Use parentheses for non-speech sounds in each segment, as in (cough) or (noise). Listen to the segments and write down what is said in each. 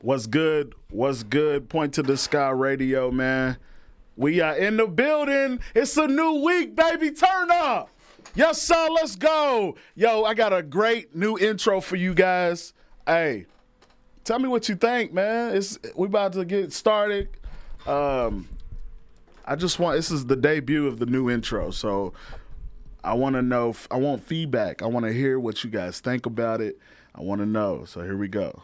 What's good? What's good? Point to the sky radio, man. We are in the building. It's a new week, baby. Turn up. Yes, sir. Let's go. Yo, I got a great new intro for you guys. Hey, tell me what you think, man. It's we about to get started. Um, I just want this is the debut of the new intro, so I want to know. I want feedback. I want to hear what you guys think about it. I want to know. So here we go.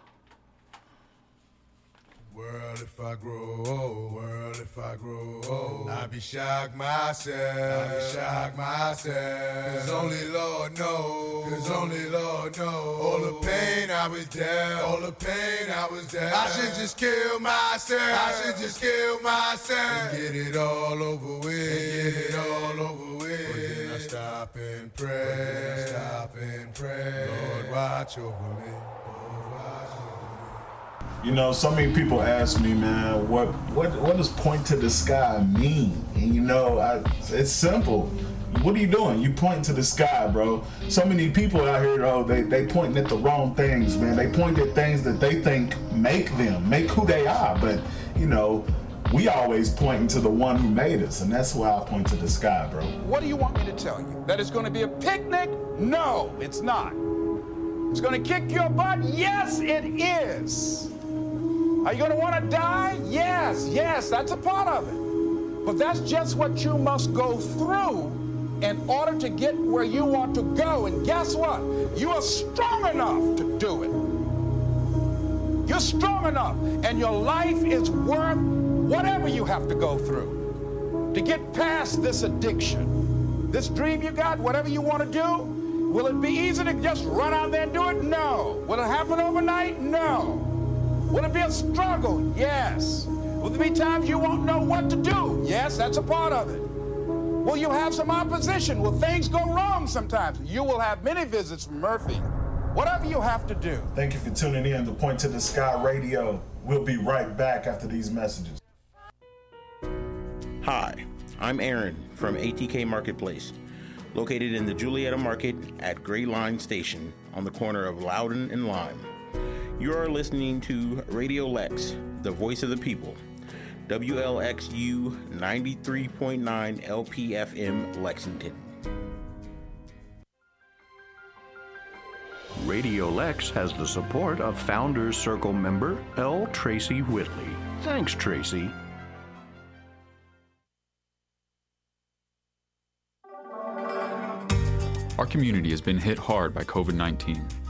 World, if I grow old, world, if I grow old, I be shocked myself, I be shocked myself. Cause only Lord knows, cause only Lord knows. All the pain I was dealt, all the pain I was dealt. I should just kill myself, I should just kill myself. And get it all over with, and get it all over with. But then I stop and pray, i stop and pray. Lord, watch over me. Lord, watch over me. You know, so many people ask me, man, what what what does point to the sky mean? And you know, I, it's simple. What are you doing? You point to the sky, bro. So many people out here, oh, they they pointing at the wrong things, man. They point at things that they think make them, make who they are. But you know, we always pointing to the one who made us, and that's why I point to the sky, bro. What do you want me to tell you? That it's going to be a picnic? No, it's not. It's going to kick your butt? Yes, it is. Are you going to want to die? Yes, yes, that's a part of it. But that's just what you must go through in order to get where you want to go. And guess what? You are strong enough to do it. You're strong enough, and your life is worth whatever you have to go through to get past this addiction. This dream you got, whatever you want to do, will it be easy to just run out there and do it? No. Will it happen overnight? No. Will it be a struggle? Yes. Will there be times you won't know what to do? Yes, that's a part of it. Will you have some opposition? Will things go wrong sometimes? You will have many visits from Murphy. Whatever you have to do. Thank you for tuning in to Point to the Sky Radio. We'll be right back after these messages. Hi, I'm Aaron from ATK Marketplace, located in the Julietta Market at Greyline Station on the corner of Loudon and Lime. You are listening to Radio Lex, the voice of the people. WLXU 93.9 LPFM Lexington. Radio Lex has the support of Founders Circle member L. Tracy Whitley. Thanks, Tracy. Our community has been hit hard by COVID 19.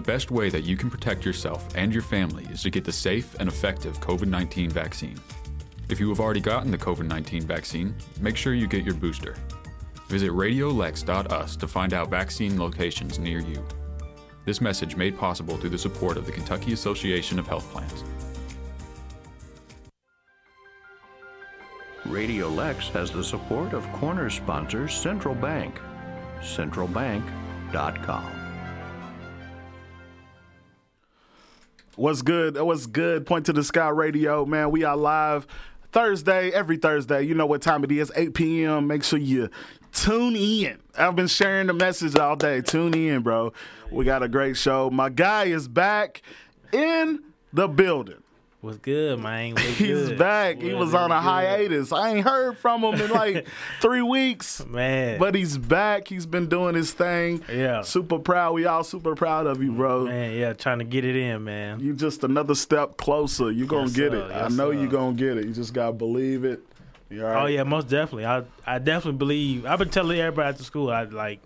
The best way that you can protect yourself and your family is to get the safe and effective COVID 19 vaccine. If you have already gotten the COVID 19 vaccine, make sure you get your booster. Visit radiolex.us to find out vaccine locations near you. This message made possible through the support of the Kentucky Association of Health Plans. Radio Lex has the support of corner sponsor Central Bank. CentralBank.com. What's good? Uh, what's good? Point to the Sky Radio, man. We are live Thursday, every Thursday. You know what time it is, 8 p.m. Make sure you tune in. I've been sharing the message all day. Tune in, bro. We got a great show. My guy is back in the building. What's good, man? What's (laughs) He's good? back. He was on a good? hiatus. I ain't heard from him in like (laughs) three weeks. Man. But he's back. He's been doing his thing. Yeah. Super proud. We all super proud of you, bro. Man, yeah, trying to get it in, man. You just another step closer. You're gonna Yes, get sir. it. I know sir. you gonna get it. You just gotta believe it. You all oh, right? Oh yeah, most definitely. I I definitely believe. I've been telling everybody after school. I like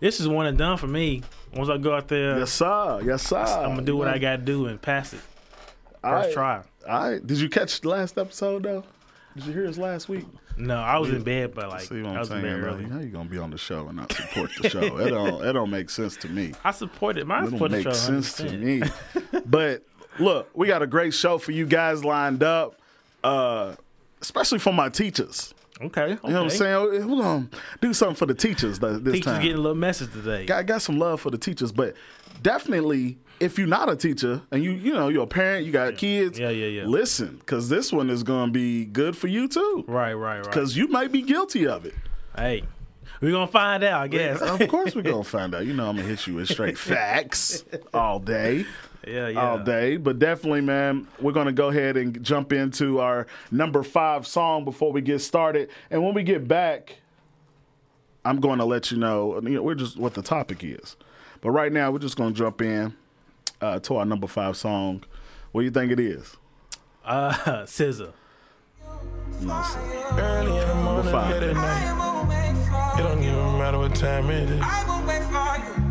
this is one and done for me. Once I go out there, Yes, sir. Yes, sir. I'm gonna do what I got to do and pass it. First right. try. All right. Did you catch the last episode though? Did you hear us last week? No, I was in bed, but like See what I I'm was in bed early. How you gonna be on the show and not support the show? it don't. It don't make sense to me. I supported my It don't support the make show. sense to me. but look, we got a great show for you guys lined up, uh, especially for my teachers. Okay, okay. You know what I'm saying? We're gonna do something for the teachers th- this Teachers time. getting a little message today. got got some love for the teachers, but definitely if you're not a teacher and you you know you're a parent, you got kids. Yeah, yeah, yeah. Listen, because this one is gonna be good for you too. right, right, right. Because you might be guilty of it. hey, we're gonna find out. I guess. of course, we're (laughs) gonna find out. You know, I'm gonna hit you with straight facts (laughs) all day. Yeah, yeah. all day. But definitely, man, we're gonna go ahead and jump into our number five song before we get started. And when we get back, I'm going to let you know. You know, we're just what the topic is. But right now, we're just gonna jump in uh, to our number five song. What do you think it is? Uh, Scissor. No, sir. Early in the morning, five. late at night. It don't even matter what time it is.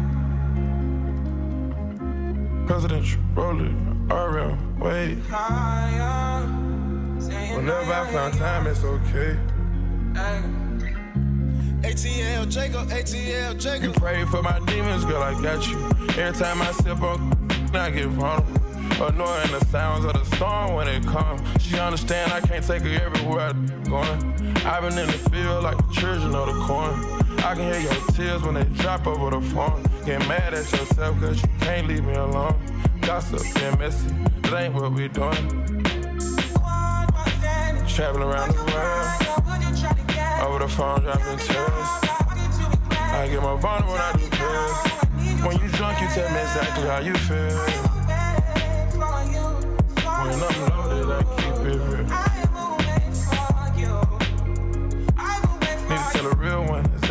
Presidential, roller, RM, wait. Whenever I find time, it's okay. ATL Jacob, ATL Jacob. You pray for my demons, girl, I got you. Every time I sip on, I get vulnerable. Annoying the sounds of the storm when it comes. She understand I can't take her everywhere I'm going. I've been in the field like the children of the corn. I can hear your tears when they drop over the phone. Get mad at yourself cause you can't leave me alone. Gossip and messy, that ain't what we doing. Traveling around the world, over the phone dropping tears. I get more vulnerable when I do pills. When you drunk, you tell me exactly how you feel. When I'm loaded, I keep it real.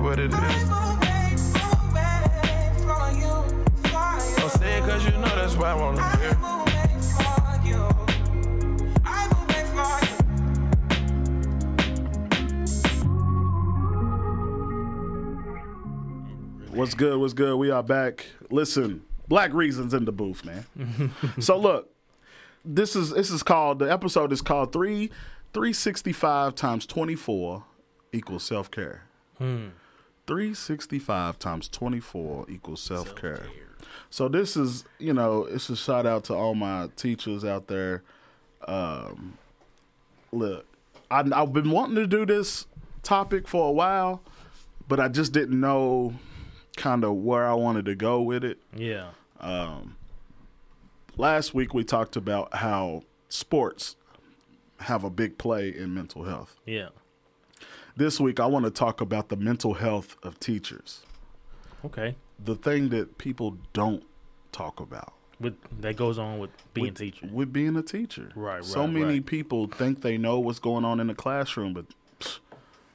what it is. Don't say it cause you know that's why I wanna hear. What's good? What's good? We are back. Listen, Black Reasons in the booth, man. (laughs) so look, this is this is called the episode is called three three sixty five times twenty four equals self care. Hmm. 365 times 24 equals self care. So this is, you know, it's a shout out to all my teachers out there. Um, look, I, I've been wanting to do this topic for a while, but I just didn't know kind of where I wanted to go with it. Yeah. Um, last week we talked about how sports have a big play in mental health. Yeah. This week I want to talk about the mental health of teachers. Okay. The thing that people don't talk about. With that goes on with being with, a teacher. With being a teacher. Right, So many right. people think they know what's going on in the classroom, but psh,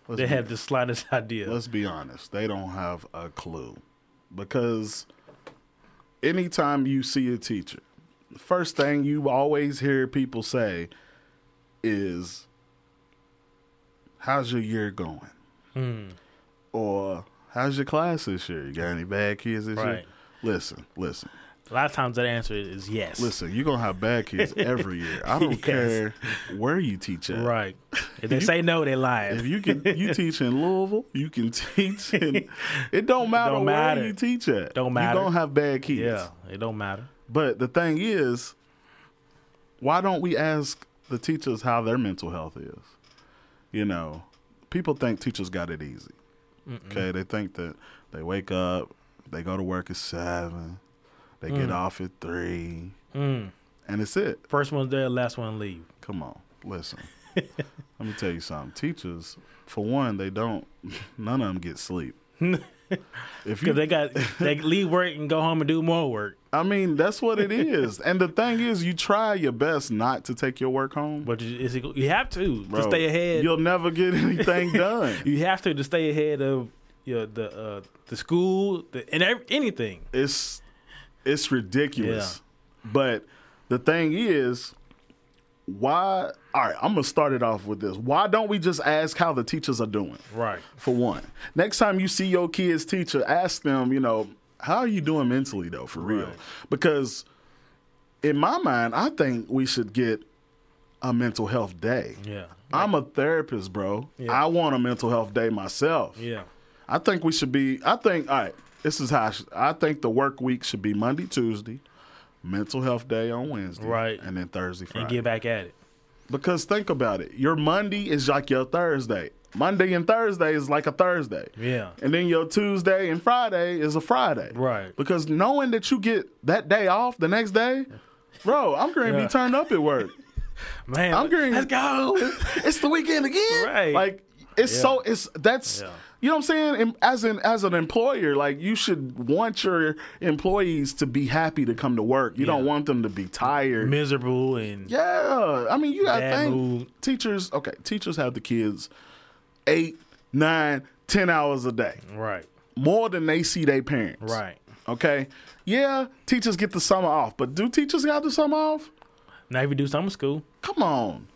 They have the slightest (laughs) idea. Let's be honest. They don't have a clue. Because anytime you see a teacher, the first thing you always hear people say is, How's your year going? Hmm. Or how's your class this year? You got any bad kids this year? Listen, listen, A lot of times that answer is yes. listen. You're gonna have bad kids (laughs) every year. I don't Yes. care where you teach at. Right. If they say no, they lying. If you can, you (laughs) teach in Louisville. You can teach in. It don't matter Don't where you teach at. Don't matter. You gonna have bad kids. yeah, it don't matter. But the thing is, why don't we ask the teachers how their mental health is? You know, people think teachers got it easy. Okay, they think that they wake up, they go to work at seven, They get mm. off at three, mm. and it's it. First one's there, last one leave. Come on, listen. (laughs) Let me tell you something. Teachers, for one, they don't. (laughs) None of them get sleep. (laughs) (laughs) if you, they got they leave work and go home and do more work. I mean, that's what it is. and the thing is, you try your best not to take your work home. But you, you have to Bro, to stay ahead. You'll never get (laughs) anything done. You have to to stay ahead of you know, the uh, the school the, and ev- anything. it's it's ridiculous. But the thing is, why? All right, I'm gonna start it off with this. Why don't we just ask how the teachers are doing? Right. For one, next time you see your kid's teacher, ask them. You know, how are you doing mentally though? For real, Right. because in my mind, I think we should get a mental health day. Yeah. I'm a therapist, bro. Yeah. I want a mental health day myself. Yeah. I think we should be. I think. All right. This is how I, should, I think the work week should be Monday, Tuesday, mental health day on Wednesday, Right. and then Thursday, Friday. And get back at it. Because think about it. Your Monday is like your Thursday. Monday and Thursday is like a Thursday. Yeah. And then your Tuesday and Friday is a Friday. Right. Because knowing that you get that day off the next day, bro, I'm going to Yeah. be turned up at work. (laughs) Man, I'm going. let's go. (laughs) It's the weekend again. Right. Like it's Yeah. so it's that's Yeah. you know what I'm saying. And As an as an employer, like you should want your employees to be happy to come to work. You don't want them to be tired. Miserable and Yeah, I mean you got to think mood. teachers. Okay, teachers have the kids eight, nine, ten hours a day, right. more than they see their parents. Right. Okay. Yeah, teachers get the summer off, but do teachers have the summer off? Now if you do summer school, Come on.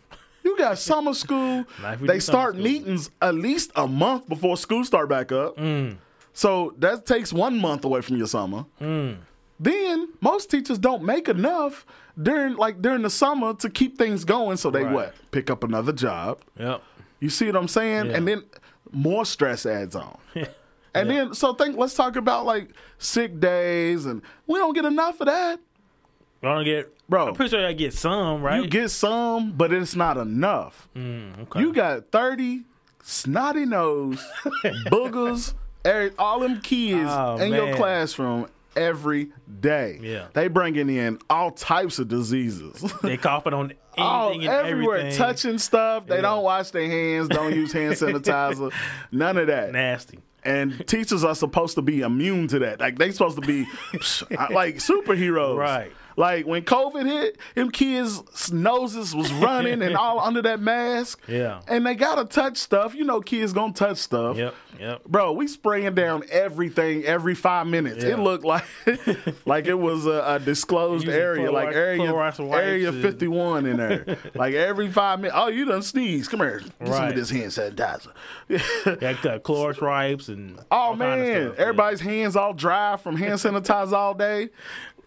You got summer school. (laughs) Now, if we they start school. meetings at least a month before school start back up. Mm. So that takes one month away from your summer. Mm. Then most teachers don't make enough during like during the summer to keep things going. So they Right. what? Pick up another job. yep. You see what I'm saying? Yeah. And then more stress adds on. (laughs) And then so think let's talk about like sick days and we don't get enough of that. I don't get Bro. I'm pretty sure I get some, right? You get some, but it's not enough. Mm, okay. You got 30 snotty nose (laughs) boogers, all them kids Oh, in your classroom every day. Yeah. They bringing in all types of diseases. they coughing on (laughs) anything and everywhere, everything. touching stuff. They Yeah. don't wash their hands, don't use hand (laughs) sanitizer, none of that. nasty. And teachers are supposed to be immune to that. Like they supposed to be like superheroes. Right. Like when COVID hit, them kids' noses was (laughs) running and all under that mask. Yeah. And they gotta touch stuff. You know, kids gonna touch stuff. Yep. Yep. Bro, we spraying down everything every five minutes. It looked like (laughs) like it was a, a disclosed Using area, like area area fifty one in there. (laughs) like every five minutes. Oh, you done sneeze. Come here, get some of this hand sanitizer. Got uh, Clorox wipes and Oh all kind of man, stuff, yeah. everybody's hands all dry from hand sanitizer all day,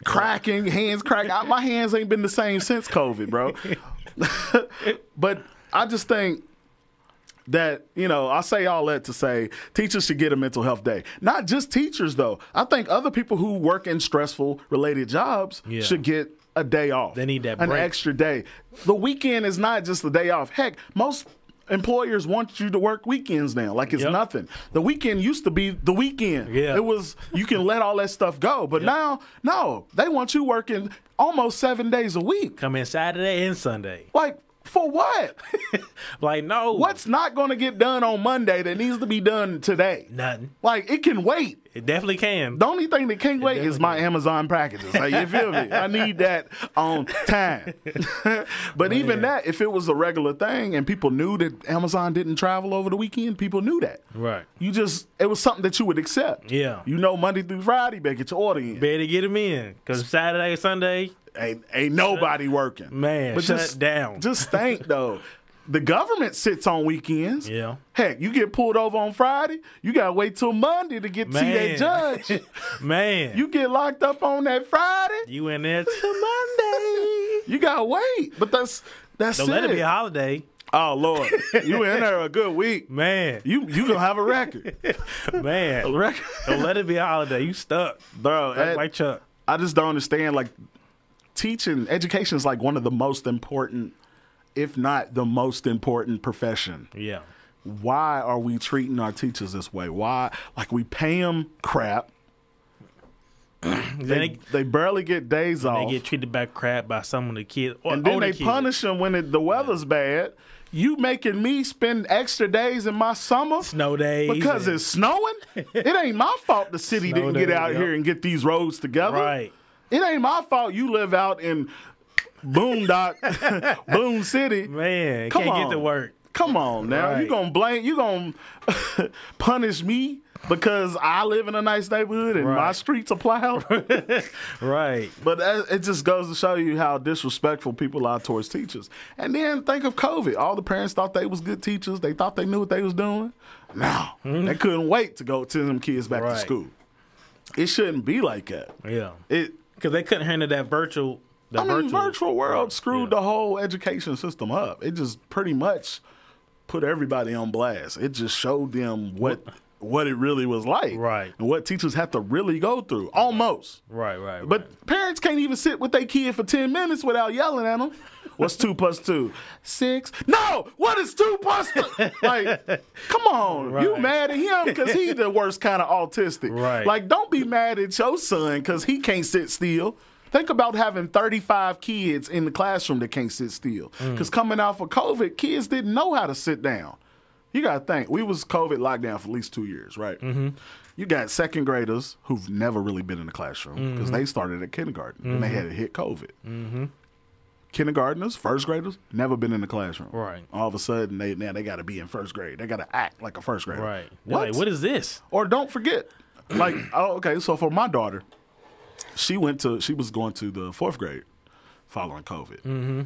cracking, hands cracking. I- My hands ain't been the same since COVID, bro. (laughs) but I just think that you know I say all that to say teachers should get a mental health day. Not just teachers though. I think other people who work in stressful related jobs Yeah. should get a day off. They need that an extra day. The weekend is not just the day off. Heck, most employers want you to work weekends now like it's Yep. nothing. The weekend used to be the weekend. Yeah. It was you can let all that stuff go. But now, no, they want you working almost seven days a week. Come in Saturday and Sunday. Like for what? (laughs) Like no, What's not going to get done on Monday that needs to be done today? nothing. Like it can wait. It definitely can. The only thing that can't wait is my Amazon packages. Like, you feel me? I need that on time. (laughs) but oh, even that, if it was a regular thing and people knew that Amazon didn't travel over the weekend, people knew that. Right. You just, it was something that you would accept. Yeah. You know, Monday through Friday, better get your order in. Better get them in because Saturday, Sunday, Ain't, ain't nobody working. Man, but shut down. Just think, (laughs) though. The government sits on weekends. Yeah. Heck, you get pulled over on Friday, you gotta wait till Monday to get to Man. that judge. (laughs) man, you get locked up on that Friday, you in there (laughs) till Monday. you gotta wait. But that's that's Don't it. let it be a holiday, oh Lord, you in there a good week. man. You you gonna have a record, man, a record, don't let it be a holiday. You stuck, bro. that- like Chuck. I just don't understand. Like teaching, education is like one of the most important, if not the most important profession. Yeah, Why are we treating our teachers this way? Why, like, we pay them crap, (clears throat) They, they, they barely get days off. they get treated back crap by some of the kids. Or and then they kids. punish them when it, the weather's bad. You making me spend extra days in my summer snow days because and- it's snowing? (laughs) it ain't my fault the city Snow didn't get out yep. here and get these roads together. right. It ain't my fault you live out in Boondock, (laughs) Boone City. Man, Come can't on. get to work. Come on now. You Right. gonna blame you gonna (laughs) punish me because I live in a nice neighborhood and my streets are plowed? (laughs) Right. But that, it just goes to show you how disrespectful people are towards teachers. And then think of COVID. All the parents thought they was good teachers. They thought they knew what they was doing. No, mm-hmm. they couldn't wait to go send them kids back to school. It shouldn't be like that. Yeah. It. Because they couldn't handle that virtual. The I mean, virtual. virtual world screwed Yeah. the whole education system up. It just pretty much put everybody on blast. It just showed them what what it really was like, Right. And what teachers have to really go through, almost. Right, right, right. But parents can't even sit with their kid for 10 minutes without yelling at them. What's two plus two? Six. No! What is two plus two? Like, (laughs) come on. You mad at him because he the worst kind of autistic. Right. Like, don't be mad at your son because he can't sit still. Think about having 35 kids in the classroom that can't sit still. Mm. Because coming out for COVID, kids didn't know how to sit down. You got to think, we was COVID lockdown for at least two years, right? Mm-hmm. You got second graders who've never really been in the classroom because Mm-hmm. they started at kindergarten and they had to hit COVID. Kindergartners, first graders, never been in the classroom. Right. All of a sudden, they now they got to be in first grade. They got to act like a first grader. right. What? Like, what is this? Or don't forget, like, (clears throat) oh, okay, so for my daughter, she went to, she was going to the fourth grade following COVID. Mm-hmm.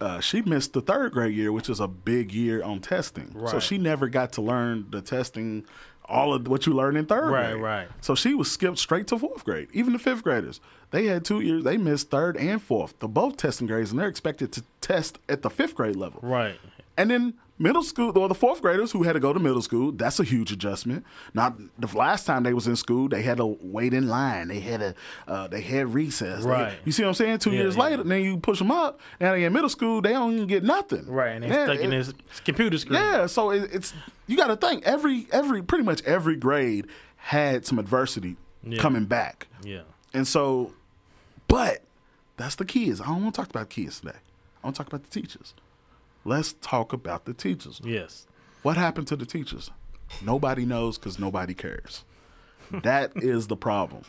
Uh, she missed the third grade year, which is a big year on testing. So she never got to learn the testing, all of what you learn in third Right, grade. Right, right. So she was skipped straight to fourth grade. Even the fifth graders, they had two years. They missed third and fourth, the both testing grades, and they're expected to test at the fifth grade level. Right. And then middle school, or the fourth graders who had to go to middle school, that's a huge adjustment. Not the last time they was in school, they had to wait in line. They had a, uh, they had recess. They- Right. you see what I'm saying? Two Yeah, years yeah. later, then you push them up. and they in middle school, they don't even get nothing. Right. And they Yeah, stuck in this computer screen. Yeah, so it, it's you got to think every every pretty much every grade had some adversity coming back, Yeah. and so, but that's the kids. I don't want to talk about kids today. I want to talk about the teachers. Let's talk about the teachers. Yes. What happened to the teachers? Nobody knows because nobody cares. that (laughs) is the problem.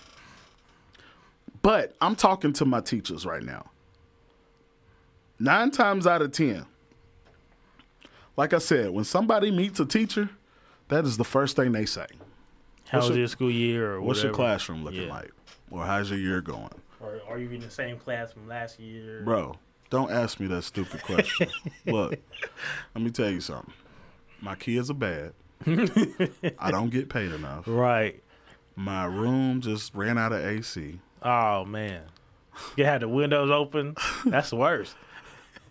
But I'm talking to my teachers right now. Nine times out of 10, like I said, when somebody meets a teacher, that is the first thing they say. How's your- your school year or What's your classroom looking Yeah. like? Or how's your year going? Or are you in the same class from last year? Bro, don't ask me that stupid question. Look, let me tell you something. My kids are bad. I don't get paid enough. Right. My room just ran out of AC. Oh man. You had the windows open. That's the worst.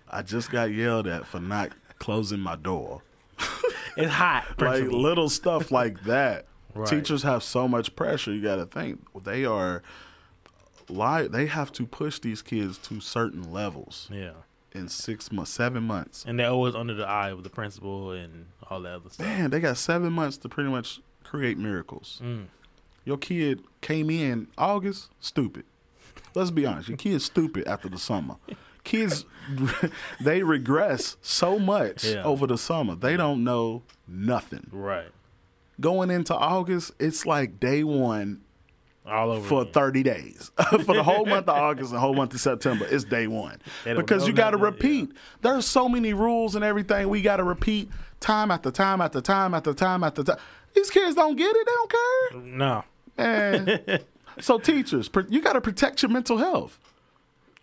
I just got yelled at for not closing my door. It's hot. (laughs) Like little stuff like that. Right. Teachers have so much pressure. You got to think they are lie. They have to push these kids to certain levels Yeah. in six months, seven months. And they're always under the eye of the principal and all that other stuff. Man, they got seven months to pretty much create miracles. Mm. Your kid came in August, stupid. Let's be honest. Your kid's stupid after the summer. (laughs) Kids, (laughs) they regress so much Yeah. over the summer. They don't know nothing. Right. Going into August, it's like day one All over. for again. 30 days. (laughs) for the whole month of (laughs) August and whole month of September, it's day one. Because you got to repeat. There's so many rules and everything we got to repeat time after time after time after time after time. These kids don't get it. They don't care. No. Man. (laughs) so teachers, you got to protect your mental health.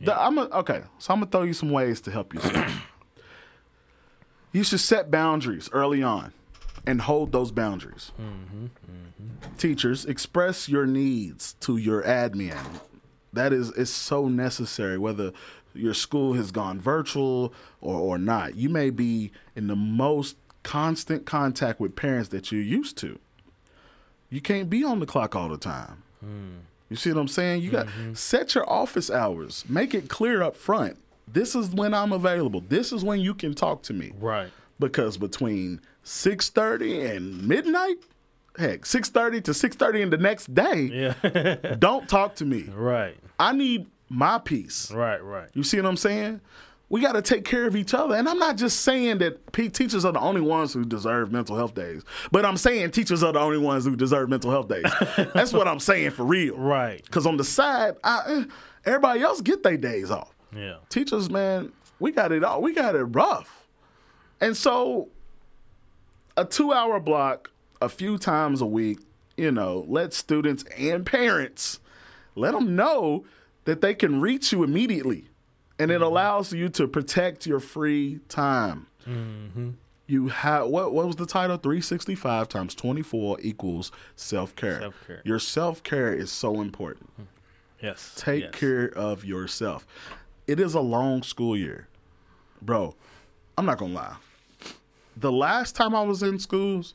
The- I'm a, okay, so I'm gonna throw you some ways to help you. (clears throat) you should set boundaries early on, and hold those boundaries. Teachers, express your needs to your admin. That is is so necessary. Whether your school has gone virtual or, or not, you may be in the most constant contact with parents that you're used to you can't be on the clock all the time. You see what I'm saying? You got mm-hmm. set your office hours. Make it clear up front. This is when I'm available. This is when you can talk to me. Right. Because between 6:30 and midnight, heck, six thirty to six thirty in the next day. Yeah. (laughs) Don't talk to me. right. I need my peace. Right. Right. You see what I'm saying? We got to take care of each other. And I'm not just saying that P- teachers are the only ones who deserve mental health days, but I'm saying teachers are the only ones who deserve mental health days. (laughs) That's what I'm saying for real. Right. Because on the side, I, eh, everybody else get their days off. Yeah. Teachers, man, we got it all. We got it rough. And so, a two hour block, a few times a week, you know, let students and parents let them know that they can reach you immediately. And it mm-hmm. allows you to protect your free time. Mm-hmm. You have what? What was the title? Three sixty five times twenty four equals self care. Self-care. Your self care is so important. Mm-hmm. Yes. Take yes. care of yourself. It is a long school year. Bro, I'm not going to lie. The last time I was in schools,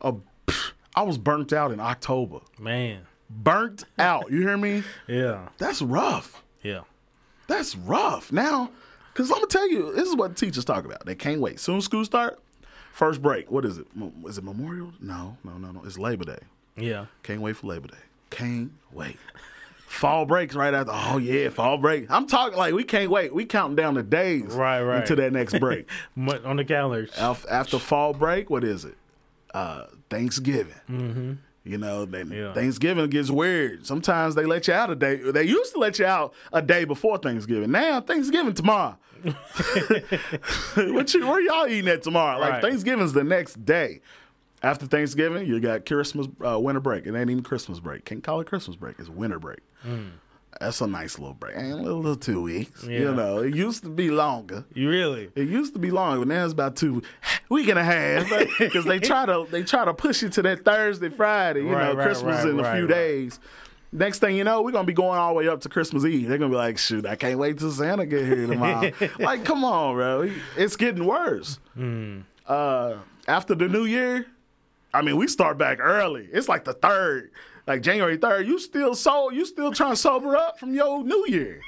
uh, pff, I was burnt out in October. Man. Burnt out. You hear me? (laughs) Yeah. That's rough. Yeah. That's rough. Now, because I'm to tell you, this is what teachers talk about. They can't wait. Soon school start, first break. What is it? Is it Memorial? No, no, no, no. It's Labor Day. Yeah. Can't wait for Labor Day. Can't wait. Fall breaks right after. Oh yeah, fall break. I'm talking like we can't wait. We counting down the days Right, right. into that next break. (laughs) On the calendar. After fall break, what is it? Uh, Thanksgiving. Mm-hmm. You know, then Yeah. Thanksgiving gets weird. Sometimes they let you out a day. They used to let you out a day before Thanksgiving. Now Thanksgiving tomorrow. (laughs) (laughs) what you, where y'all eating at tomorrow? Like Right. Thanksgiving's the next day. After Thanksgiving, you got Christmas, uh, winter break. It ain't even Christmas break. Can't call it Christmas break. It's winter break. That's a nice little break. A little, little two weeks. You know, it used to be longer. You really? It used to be longer, but now it's about two week and a half because (laughs) they try to they try to push it to that Thursday, Friday. You Right, know, right, Christmas right, in a few days. Next thing you know, we're gonna be going all the way up to Christmas Eve. They're gonna be like, "Shoot, I can't wait till Santa get here tomorrow." (laughs) like, come on, bro, it's getting worse. Hmm. Uh, after the New Year, I mean, we start back early. It's like the third, like January third. You still so you still trying to sober up from your New Year.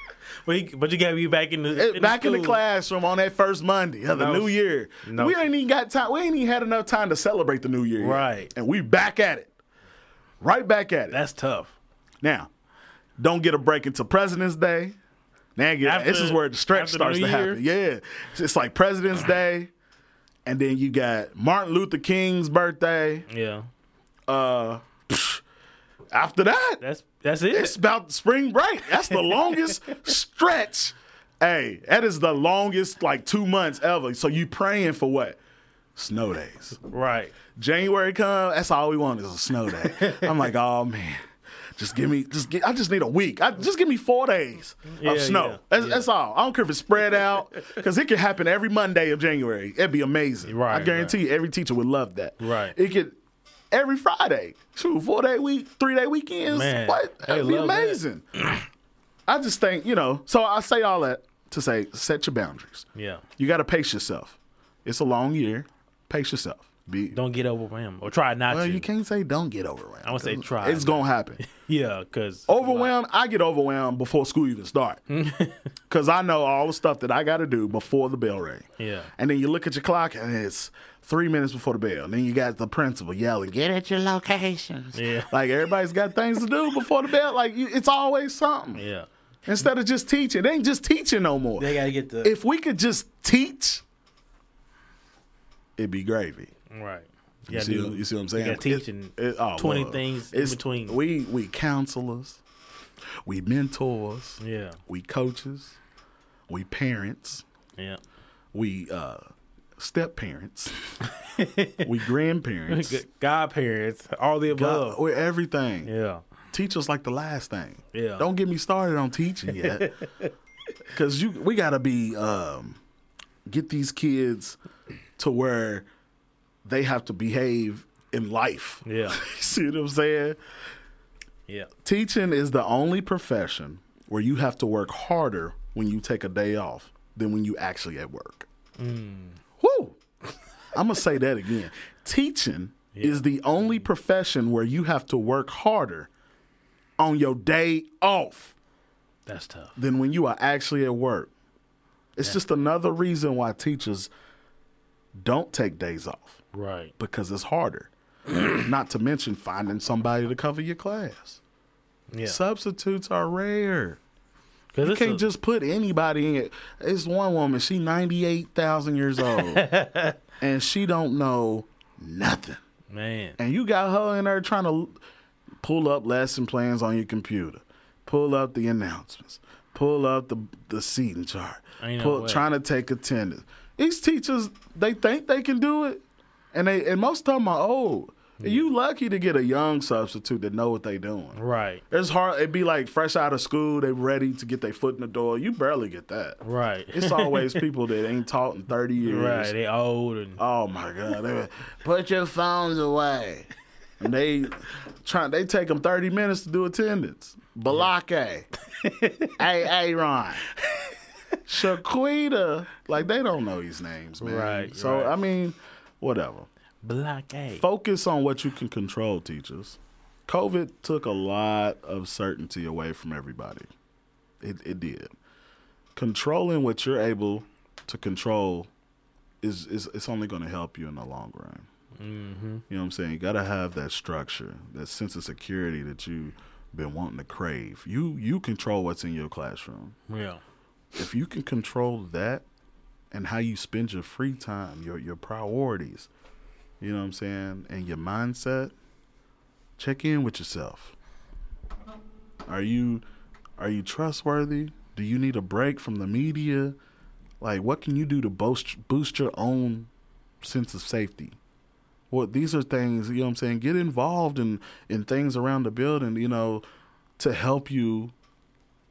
But you, but you got to be back in the eh, in back in the classroom on that first Monday of the No. new year. No. We ain't even got time. We ain't even had enough time to celebrate the new year. yet. Right. And we back at it. Right back at it. That's tough. now, don't get a break until President's Day. Now After- this is where the stretch starts to happen. Yeah. It's like President's (clears throat) Day. And then you got Martin Luther King's birthday. Yeah. Uh, psh, after that, That's that's it. it's about spring break. That's the longest (laughs) stretch. Hey, that is the longest like two months ever. So you praying for what? Snow days. right. January come, that's all we want is a snow day. (laughs) I'm like, oh man. Just give me, just get, I just need a week. I, just give me four days Yeah, of snow. yeah, that's, yeah. that's all. I don't care if it's spread out, because it could happen every Monday of January. It'd be amazing. Right, I guarantee you, every teacher would love that. Right. It could every Friday. Shoot, four day week, three day weekends. Man, what? That'd be love that. amazing. (clears throat) I just think, you know, so I say all that to say set your boundaries. Yeah. You got to pace yourself. It's a long year. Pace yourself. Be, Don't get overwhelmed or try not well, to. you can't say don't get overwhelmed. I would say try. It's going to happen. (laughs) Yeah, because Overwhelmed, I get overwhelmed before school even start. (laughs) Because I know all the stuff that I got to do before the bell ring. Yeah. And then you look at your clock and it's three minutes before the bell. And then you got the principal yelling, get at your locations. Yeah. (laughs) Like everybody's got things to do before the bell. Like you, it's always something. Yeah. Instead of just teaching. They ain't just teaching no more. They got to get the if we could just teach, it'd be gravy. Right. You gotta see, do- you see what I'm saying? You got to teach and It- oh, 20 Lord. things in between. We we counselors, we mentors, yeah. we coaches, we parents, Yeah. we uh, step parents, (laughs) we grandparents. (laughs) Good Godparents, all the above. God, we're everything. Yeah. Teach us like the last thing. Yeah. Don't get me started on teaching yet, (laughs) because you we gotta be um, get these kids to where they have to behave in life. Yeah. (laughs) See what I'm saying? Yeah. Teaching is the only profession where you have to work harder when you take a day off than when you actually at work. Mm. Woo! (laughs) I'm gonna say that again. Teaching is the only profession where you have to work harder on your day off That's tough. than when you are actually at work. It's just another reason why teachers don't take days off Right. because it's harder. (clears throat) Not to mention finding somebody to cover your class. Yeah. Substitutes are rare. You can't a- just put anybody in it. It's one woman. She ninety eight thousand years old, (laughs) and she don't know nothing. man. And you got her in there trying to pull up lesson plans on your computer, pull up the announcements, pull up the the seating chart, pull, trying to take attendance. These teachers, they think they can do it, and they and most of them are old. And You lucky to get a young substitute that know what they doing. Right. It's hard. It'd be like fresh out of school, they ready to get their foot in the door. You barely get that. Right. It's always (laughs) people that ain't taught in thirty years. right. They old and Oh my god! They were, (laughs) Put your phones away. And they try. They take them thirty minutes to do attendance. Balake, (laughs) hey Ron, Shaquita. Like they don't know these names, man. Right, So right. I mean, whatever. black A. Focus on what you can control, teachers. COVID took a lot of certainty away from everybody. It, it did. Controlling what you're able to control is is it's only going to help you in the long run. Mm-hmm. You know what I'm saying? You got to have that structure, that sense of security that you've been wanting to crave. You you control what's in your classroom. Yeah. If you can control that and how you spend your free time, your your priorities, you know what I'm saying, and your mindset, check in with yourself. Are you are you trustworthy? Do you need a break from the media? Like what can you do to boost boost your own sense of safety? Well, these are things, you know what I'm saying? Get involved in in things around the building, you know, to help you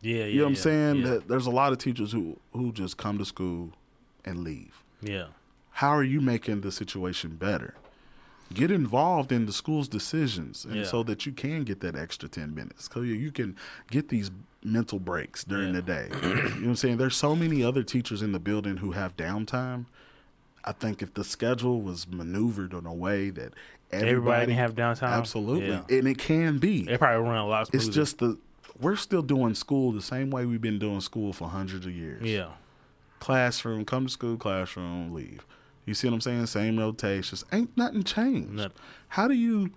Yeah. Yeah. you know what I'm saying? Yeah. That there's a lot of teachers who who just come to school and leave. yeah. How are you making the situation better? Get involved in the school's decisions, and Yeah. so that you can get that extra ten minutes. So you you can get these mental breaks during Yeah. the day. you know what I'm saying? There's so many other teachers in the building who have downtime. I think if the schedule was maneuvered in a way that everybody, Everybody have downtime. absolutely, Yeah. and it can be. They probably run a lot smoother. It's just the we're still doing school the same way we've been doing school for hundreds of years. yeah. Classroom, come to school, classroom, leave. You see what I'm saying? Same rotations. Ain't nothing changed. Nothing. How do you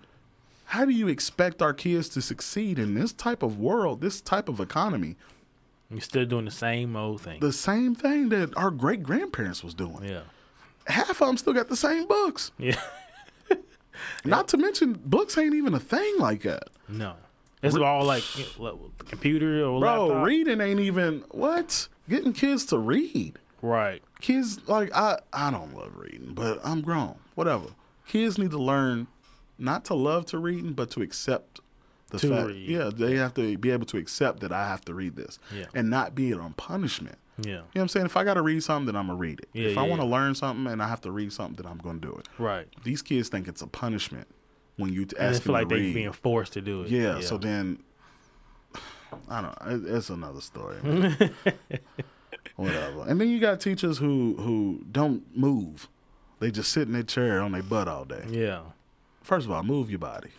how do you expect our kids to succeed in this type of world, this type of economy? You're still doing the same old thing. The same thing that our great grandparents was doing. yeah. Half of them still got the same books. Yeah. (laughs) Not to mention books ain't even a thing like that. No. It's all like what, computer or Bro, laptop. reading ain't even what? Getting kids to read. Right. kids like I I don't love reading, but I'm grown. Whatever. Kids need to learn not to love to reading, but to accept the To fact. read. Yeah, they have to be able to accept that I have to read this, Yeah. and not be it on punishment. Yeah. You know what I'm saying? If I got to read something, then I'm gonna read it. Yeah, if I want to yeah. learn something and I have to read something, then I'm gonna do it. Right. These kids think it's a punishment when you ask they feel them like to they're being forced to do it. Yeah, so then I don't know. It- It's another story. (laughs) Whatever. And then you got teachers who who don't move. They just sit in their chair on their butt all day. yeah. First of all, move your body.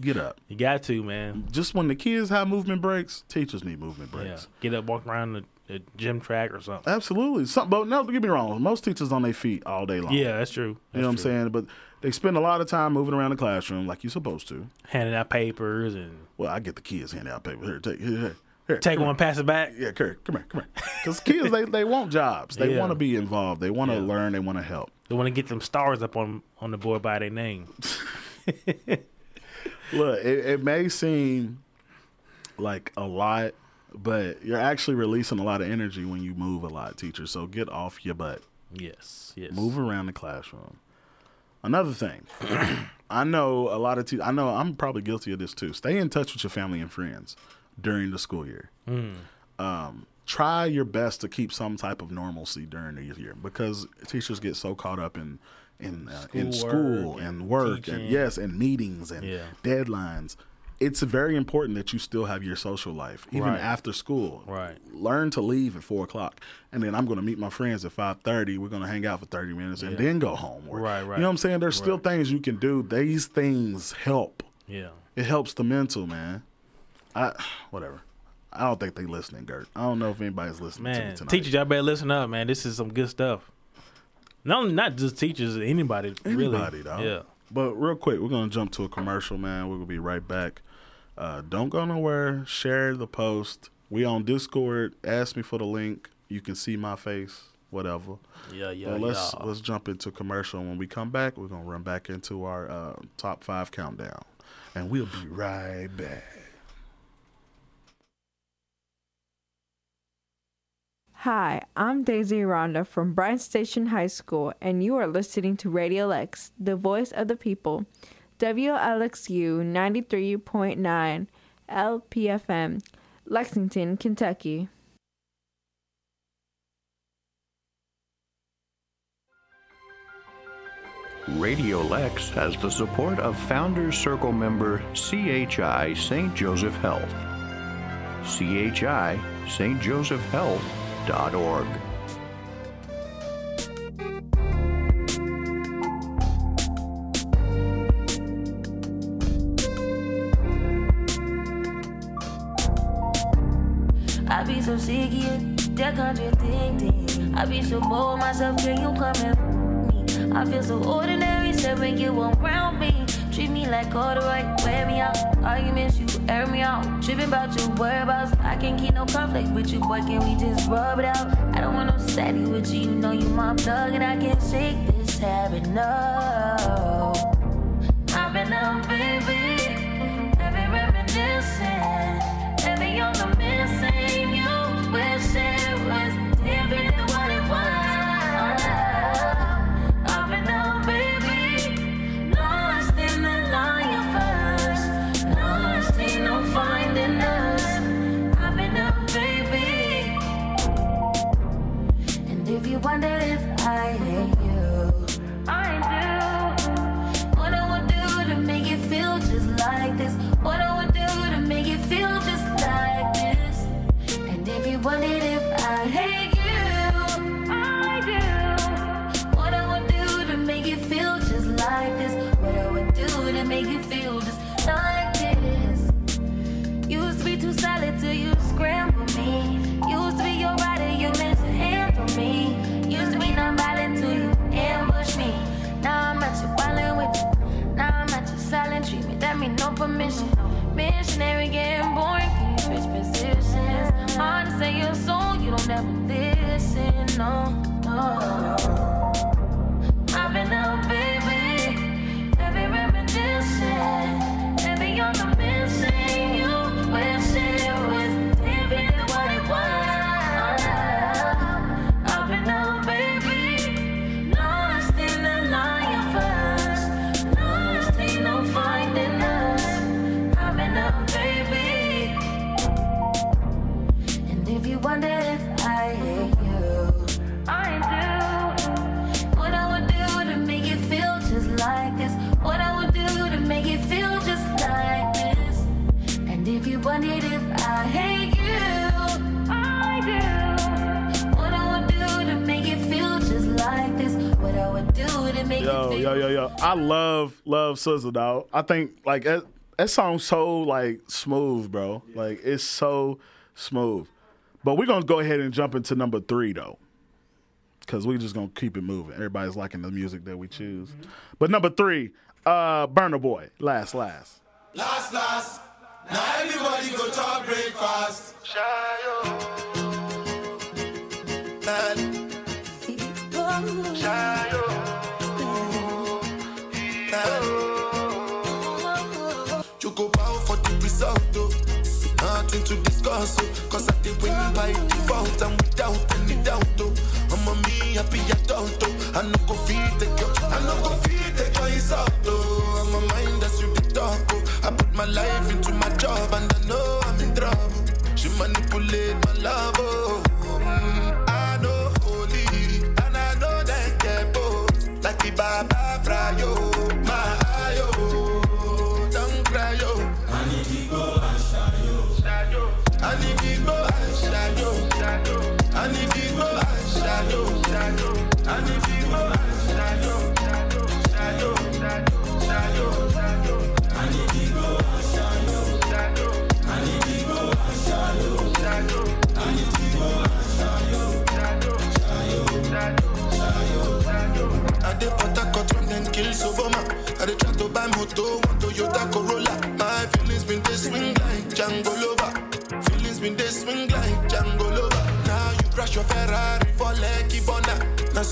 Get up. You got to, man. Just when the kids have movement breaks, teachers need movement breaks. Yeah. Get up, walk around the, the gym track or something. Absolutely. Some, but no, don't get me wrong. Most teachers on their feet all day long. Yeah, that's true. You know what I'm saying? But they spend a lot of time moving around the classroom like you're supposed to. Handing out papers and Well, I get the kids handing out paper. Here, take here, here. here take one, pass it back. Yeah, Kurt, come here, come here. Because kids, they, they want jobs. They Yeah. want to be involved. They want to Yeah. learn. They want to help. They want to get them stars up on on the board by their name. (laughs) (laughs) Look, it, it may seem like a lot, but you're actually releasing a lot of energy when you move a lot, teacher. So get off your butt. Yes. Yes. Move around the classroom. Another thing, (clears throat) I know a lot of teachers. I know I'm probably guilty of this too. Stay in touch with your family and friends during the school year. Um, try your best to keep some type of normalcy during the year because teachers get so caught up in in uh, in school and and work and yes and meetings and Yeah. deadlines. It's very important that you still have your social life even Right. after school. Right. Learn to leave at four o'clock, and then I'm going to meet my friends at five thirty. We're going to hang out for thirty minutes and Yeah. then go home. Or- Right, right. You know what I'm saying? There's still Right. things you can do. These things help. Yeah. It helps the mental, man. I whatever. I don't think they listening, Gert. I don't know if anybody's listening to me Man, tonight. teachers, y'all better listen up, man. This is some good stuff. No, not just teachers, anybody, really. Anybody, dog. Yeah. But real quick, we're gonna jump to a commercial, man. We're gonna be right back. Uh, don't go nowhere. Share the post. We on Discord. Ask me for the link. You can see my face. Whatever. Yeah, yeah, But let's yeah. let's jump into commercial. When we come back, we're gonna run back into our uh, top five countdown, and we'll be right back. Hi, I'm Daisy Rhonda from Bryan Station High School, and you are listening to Radio Lex, the voice of the people. WLXU 93.9 LPFM, Lexington, Kentucky. Radio Lex has the support of Founders Circle member CHI St. Joseph Health. CHI St. Joseph Health.org. sick you, that contradicting. I be so bold myself, can you come and me? I feel so ordinary, so when you around me. Treat me like all the right, wear me out. Arguments, you air me out. Tripping about your whereabouts. I can't keep no conflict with you, boy. Can we just rub it out? I don't want no steady with you. You know you my plug, and I can't shake this habit. No. Permission. Missionary getting boring. You switch positions? Hard to say your soul, you don't ever listen. No. Yo, yo, yo. I love, love Sizzle, dog. I think like that, that song's so like smooth, bro. Like it's so smooth. But we're gonna go ahead and jump into number three though. Cause we're just gonna keep it moving. Everybody's liking the music that we choose. But number three, uh Burna Boy. Last, last. Last, last. Now everybody go to breakfast. Choco discuss, oh. Cause I did win by default and without any doubt, oh. I'm a me happy adult, oh. I no go feed the girl, I no go feed the girl, it's out, oh. I'm a mind that's you the talk, oh. I put my life into my job and I know so my. To buy moto, one Toyota Corolla. My feelings been swing like Django Lover. Feelings been swing like Django Lover. Now you crash your Ferrari for Now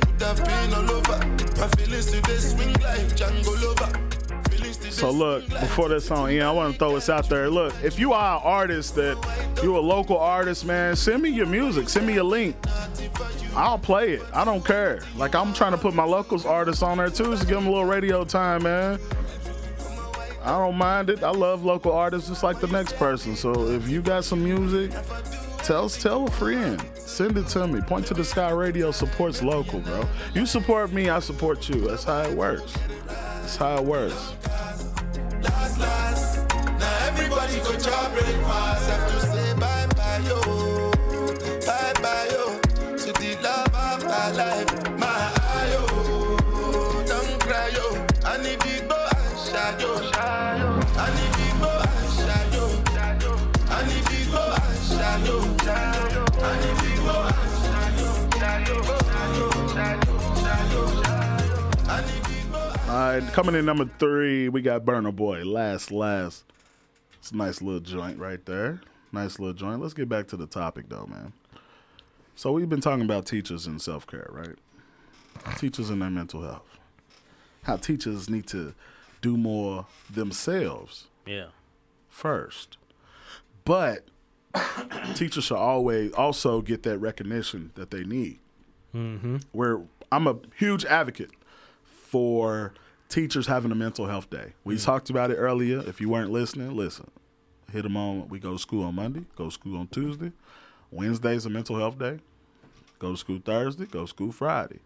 could have been all over. My feelings swing like Django Lover. So look, before this song, yeah, I want to throw this out there. Look, if you are an artist that you a local artist, man, send me your music, send me a link. I'll play it. I don't care. Like I'm trying to put my locals artists on there too, to give them a little radio time, man. I don't mind it. I love local artists just like the next person. So if you got some music, tell tell a friend. Send it to me. Point to the Sky Radio supports local, bro. You support me, I support you. That's how it works. That's how it works. last, last. Now everybody go. Life. My eye yo, don't cry yo. Yo. I need big boy yo. I need big boy. Oh. I need big boy. I need big boy. All right, coming in number three, we got Burna Boy. Last, last. It's a nice little joint right there. Nice little joint. Let's get back to the topic, though, man. So we've been talking about teachers and self care, right? Teachers and their mental health. How teachers need to do more themselves Yeah. first. But teachers should always also get that recognition that they need. Mm-hmm. Where I'm a huge advocate for teachers having a mental health day. We talked about it earlier. If you weren't listening, listen. Hit them on. We go to school on Monday, go to school on Tuesday. Wednesday's a mental health day. Go to school Thursday, go to school Friday.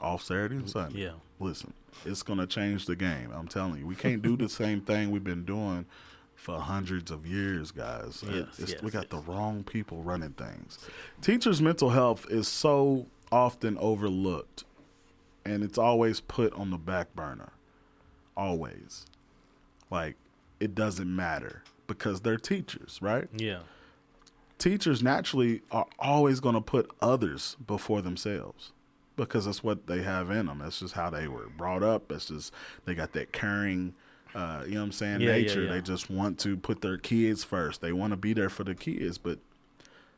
Off Saturday and Sunday. Yeah. Listen, it's going to change the game. I'm telling you. We can't do the (laughs) same thing we've been doing for hundreds of years, guys. Uh, yes, It's- yes, we got the wrong people running things. Teachers' mental health is so often overlooked, and it's always put on the back burner. Always. Like, it doesn't matter because they're teachers, right? Yeah. Teachers naturally are always going to put others before themselves because that's what they have in them. That's just how they were brought up. That's just they got that caring, uh, you know what I'm saying, Yeah, yeah, nature. yeah. They just want to put their kids first. They want to be there for the kids, but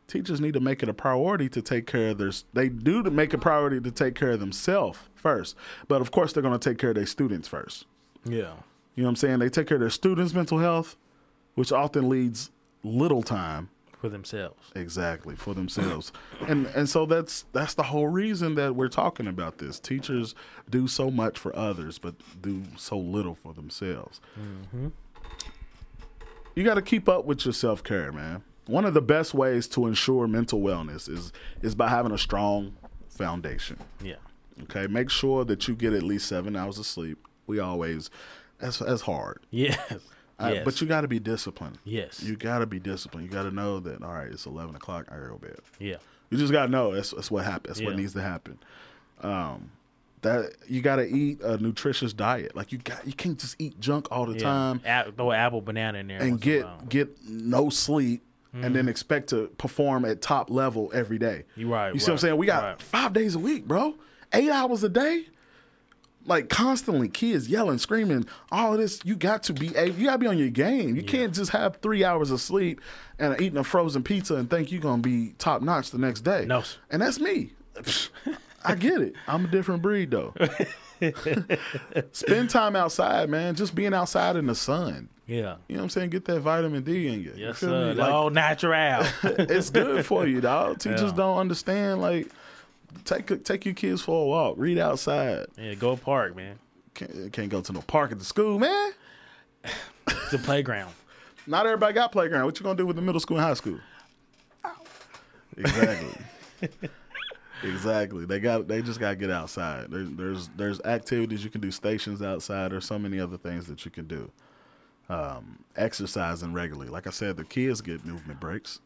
teachers need to make it a priority to take care of their. They do to make a priority to take care of themselves first, but of course they're going to take care of their students first. Yeah. You know what I'm saying? They take care of their students' mental health, which often leads little time For themselves. exactly for themselves and and so that's that's the whole reason that we're talking about this teachers do so much for others but do so little for themselves Mm-hmm. you got to keep up with your self-care man one of the best ways to ensure mental wellness is is by having a strong foundation Yeah. okay make sure that you get at least seven hours of sleep we always that's that's hard Yes. Yes. but you got to be disciplined Yes. you got to be disciplined you got to know that all right it's 11 o'clock i gotta go to bed Yeah. you just gotta know that's, that's what happens. That's what needs to happen. Um, that you gotta eat a nutritious diet. Like you got, you can't just eat junk all the Yeah. time A- throw an apple banana in there. and once in a get get no sleep and Mhm. then expect to perform at top level every day. You right, You see what I'm saying? We got right. five days a week, bro. Eight hours a day. Like constantly, kids yelling, screaming, all of this. You got to be. You got to be on your game. You can't just have three hours of sleep and eating a frozen pizza and think you're gonna be top notch the next day. No. and that's me. (laughs) I get it. I'm a different breed though. (laughs) Spend time outside, man. Just being outside in the sun. Yeah. You know what I'm saying? Get that vitamin D in you. You Yes, feel sir. Like, all natural. (laughs) it's good for you, dog. Teachers Yeah. don't understand. Like, take take your kids for a walk. Read outside. Yeah, go park, man. Can't, can't go to no park at the school, man. (laughs) It's a playground. Not everybody got playground. What you gonna do with the middle school and high school? Exactly. (laughs) exactly. They got. They just gotta get outside. There's there's there's activities you can do. Stations outside. There's so many other things that you can do. Um, exercising regularly. Like I said, the kids get movement breaks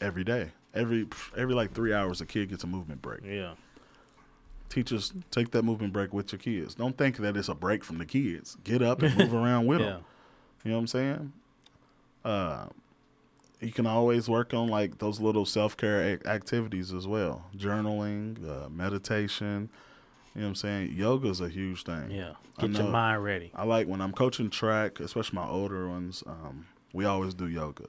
every day. Every every like three hours, a kid gets a movement break. Yeah. Teachers take that movement break with your kids. Don't think that it's a break from the kids. Get up and move (laughs) around with Yeah. them. You know what I'm saying? Uh, you can always work on like those little self care activities as well. Journaling, uh, meditation. You know what I'm saying? Yoga's a huge thing. Yeah. Get your mind ready. I like when I'm coaching track, especially my older ones. Um, we always do yoga.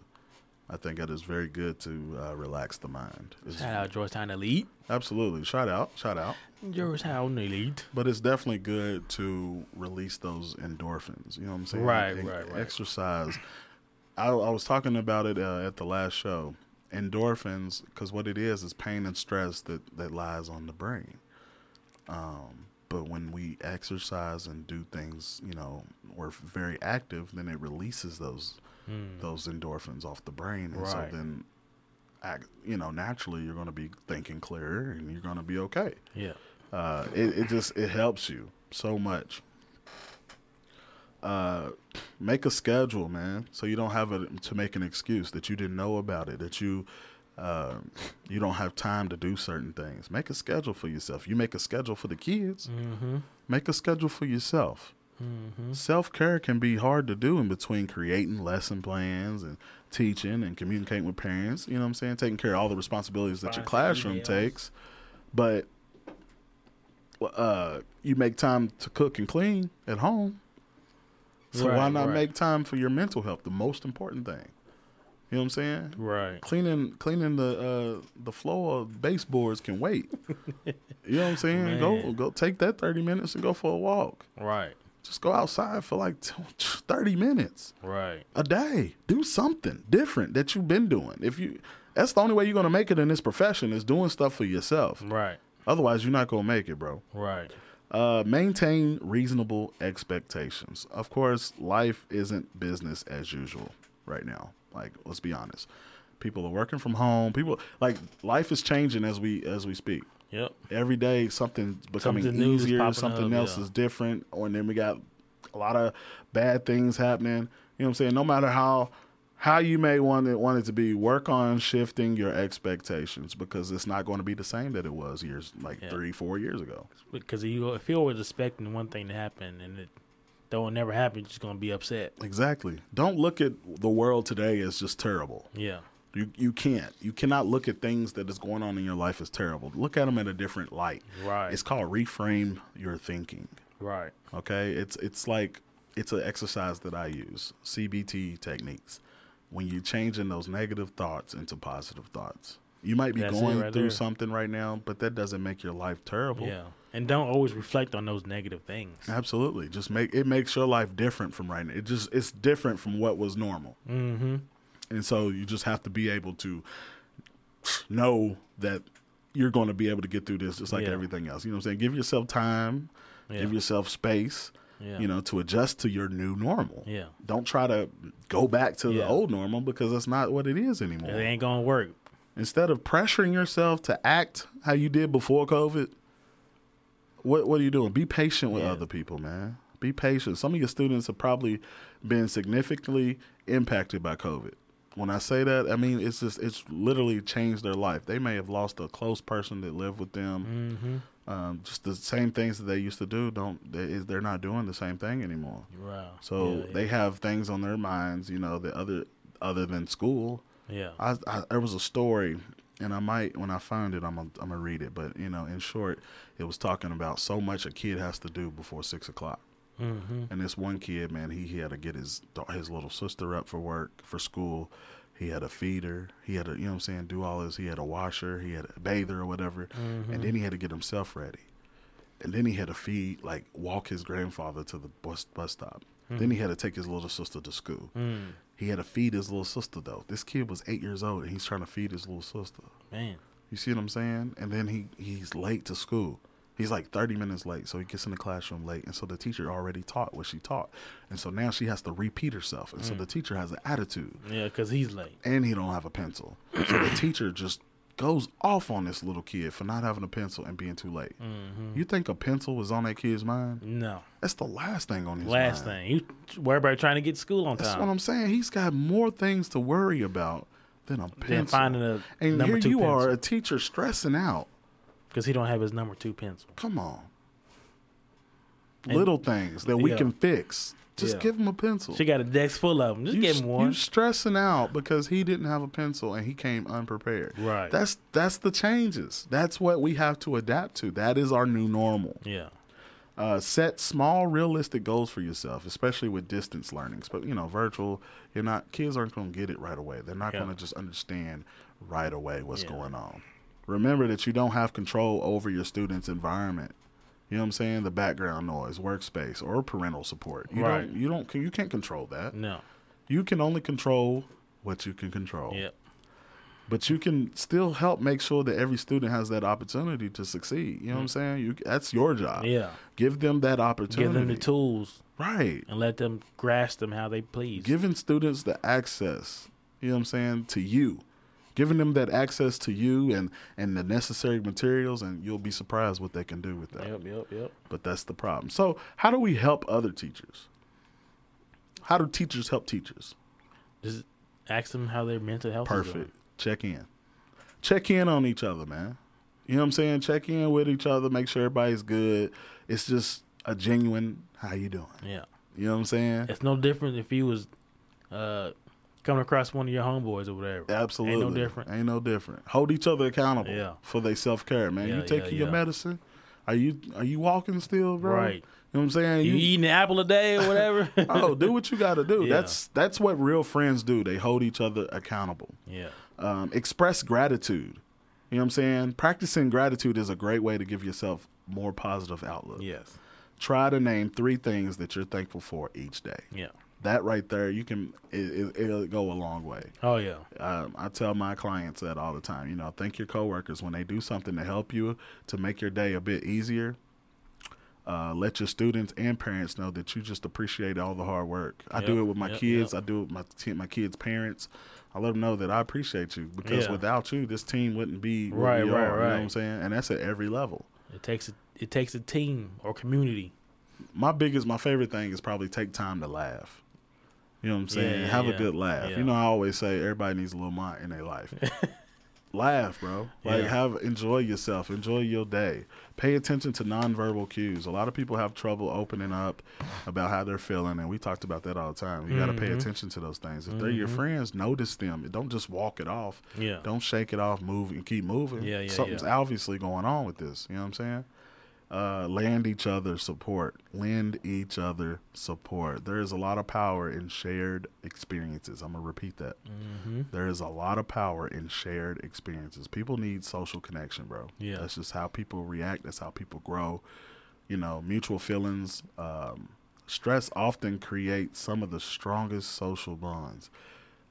I think it is very good to uh, relax the mind. It's- Shout out Georgetown Elite. Absolutely. Shout out. Shout out. Georgetown Elite. But it's definitely good to release those endorphins. You know what I'm saying? Right, And right, right. Exercise. I, I was talking about it uh, at the last show. Endorphins, because what it is is pain and stress that, that lies on the brain. Um, but when we exercise and do things, you know, we're very active, then it releases those Hmm. those endorphins off the brain, and so then, act, you know, naturally you're going to be thinking clearer and you're going to be okay Yeah. uh, it, it just it helps you so much. Uh, make a schedule, man, so you don't have a, to make an excuse that you didn't know about it, that you uh, you don't have time to do certain things. Make a schedule for yourself. You make a schedule for the kids. Mm-hmm. Make a schedule for yourself. Mhm. Self care can be hard to do in between creating lesson plans and teaching and communicating with parents. You know what I'm saying? Taking care of all the responsibilities that your classroom takes. But uh, you make time to cook and clean at home. So why not right. make time for your mental health? The most important thing. You know what I'm saying? Right. Cleaning cleaning the uh, the floor of baseboards can wait. (laughs) you know what I'm saying? Go go take that 30 minutes and go for a walk. Right. Just go outside for like (laughs) 30 minutes Right. a day. Do something different that you've been doing. If you that's the only way you're going to make it in this profession is doing stuff for yourself. Right. Otherwise, you're not going to make it, bro. Right. Uh, maintain reasonable expectations. Of course, life isn't business as usual right now. Like, let's be honest. People are working from home. People like life is changing as we as we speak. Yep. Every day something's becoming Something easier. Something up, else yeah. is different. Or and then we got a lot of bad things happening. You know what I'm saying? No matter how how you may want it want it to be, work on shifting your expectations because it's not going to be the same that it was years like Yeah. three, four years ago. Because you, if you're always expecting one thing to happen and it don't never happen, you're just gonna be upset. Exactly. Don't look at the world today as just terrible. Yeah. You you can't. You cannot look at things that is going on in your life as terrible. Look at them in a different light. Right. It's called reframe your thinking. Right. Okay? It's it's like it's an exercise that I use. CBT techniques. When you're changing those negative thoughts into positive thoughts. You might be That's going right through there. something right now, but that doesn't make your life terrible. Yeah. And don't always reflect on those negative things. Absolutely. Just make it makes your life different from right now. It just it's different from what was normal. Mm-hmm. And so you just have to be able to know that you're going to be able to get through this just like Yeah. everything else. You know what I'm saying? Give yourself time, Yeah. give yourself space, Yeah. you know, to adjust to your new normal. Yeah. Don't try to go back to the old normal because that's not what it is anymore. It ain't gonna work. Instead of pressuring yourself to act how you did before COVID, what what are you doing? Be patient with other people, man. Be patient. Some of your students have probably been significantly impacted by COVID. When I say that, I mean it's just it's literally changed their life. They may have lost a close person that lived with them. Mm-hmm. Um, just the same things that they used to do. Don't they, they're not doing the same thing anymore. Wow. So Yeah, they have things on their minds, you know, that other other than school. Yeah. I, I there was a story, and I might when I find it, I'm gonna, I'm gonna read it. But you know, in short, it was talking about so much a kid has to do before six o'clock. Mhm. And this one kid, man, he, he had to get his his little sister up for work for school. He had a feeder. He had to, you know what I'm saying, do all this. He had a washer. He had a bather or whatever. Mhm. And then he had to get himself ready. And then he had to feed, like, walk his grandfather to the bus bus stop. Then he had to take his little sister to school. Mm. He had to feed his little sister though. This kid was eight years old and he's trying to feed his little sister. Man. You see what I'm saying? And then he he's late to school. He's like 30 minutes late, so he gets in the classroom late, and so the teacher already taught what she taught, and so now she has to repeat herself, and so Mm. the teacher has an attitude, Yeah, because he's late. and he don't have a pencil, so the (clears throat) teacher just goes off on this little kid for not having a pencil and being too late. Mhm. You think a pencil was on that kid's mind? No. That's the last thing on his mind. Last mind. thing. You worry about trying to get to school on That's time. That's what I'm saying. He's got more things to worry about than a pencil. Than finding a and number here two you are, a teacher stressing out. Because he don't have his number two pencil. Come on. And- Little things that we Yeah. can fix. Just Yeah. give him a pencil. She got a desk full of them. Just you, give him one. You stressing out because he didn't have a pencil and he came unprepared. Right. That's that's the changes. That's what we have to adapt to. That is our new normal. yeah. Uh, set small, realistic goals for yourself, especially with distance learnings. But you know, virtual, you're not kids aren't going to get it right away. They're not Yeah. going to just understand right away what's going on. Remember that you don't have control over your student's environment. You know what I'm saying? The background noise, workspace, or parental support. You Right. don't. You don't. You can't control that. No. You can only control what you can control. Yep. But you can still help make sure that every student has that opportunity to succeed. You know what I'm saying? You that's your job. Mm. Yeah. Give them that opportunity. Give them the tools Right. and let them grasp them how they please. Giving students the access, you know what I'm saying, to you. Giving them that access to you and and the necessary materials and you'll be surprised what they can do with that. Yep, yep, yep. But that's the problem. So, how do we help other teachers? How do teachers help teachers? Just ask them how their mental health is Perfect. Check in. Check in on each other, man. You know what I'm saying? Check in with each other, make sure everybody's good. It's just a genuine how you doing? Yeah. You know what I'm saying? It's no different if you was uh, coming across one of your homeboys or whatever. Absolutely. Ain't no different. Ain't no different. Hold each other accountable Yeah. for their self care, man. Yeah, you taking yeah, your medicine? Are you are you walking still, bro? Right. You know what I'm saying? You, eating an apple a day or whatever. (laughs) oh, do what you got to do. (laughs) That's that's what real friends do. They hold each other accountable. Yeah. Um, express gratitude. You know what I'm saying? Practicing gratitude is a great way to give yourself more positive outlook. Yes. Try to name three things that you're thankful for each day. Yeah. That right there, you can it, it, it'll go a long way. Oh yeah. Um, I tell my clients that all the time. You know, thank your coworkers when they do something to help you to make your day a bit easier. Uh, let your students and parents know that you just appreciate all the hard work. I do it with my yep, kids. yep. I do it with my my kids' parents. I let them know that I appreciate you because Yeah. without you, this team wouldn't be Right, right, are. You know what I'm saying? And that's at every level. It takes a, it takes a team or community. My biggest, my favorite thing is probably take time to laugh. You know what I'm saying? Yeah, Have a good laugh. yeah. You know, I always say everybody needs a little mind in their life. (laughs) laugh, bro. Like Yeah. have enjoy yourself, enjoy your day. Pay attention to nonverbal cues. A lot of people have trouble opening up about how they're feeling, and we talked about that all the time. You got to pay attention to those things. If they're your Mhm. friends, notice them. Don't just walk it off. Yeah. Don't shake it off. Move and keep moving. Yeah, yeah, Something's yeah. obviously going on with this. You know what I'm saying? Uh, lend each other support. Lend each other support. There is a lot of power in shared experiences. I'm gonna repeat that. Mhm. There is a lot of power in shared experiences. People need social connection, bro. Yeah. that's just how people react. That's how people grow. You know, mutual feelings. Um, stress often creates some of the strongest social bonds.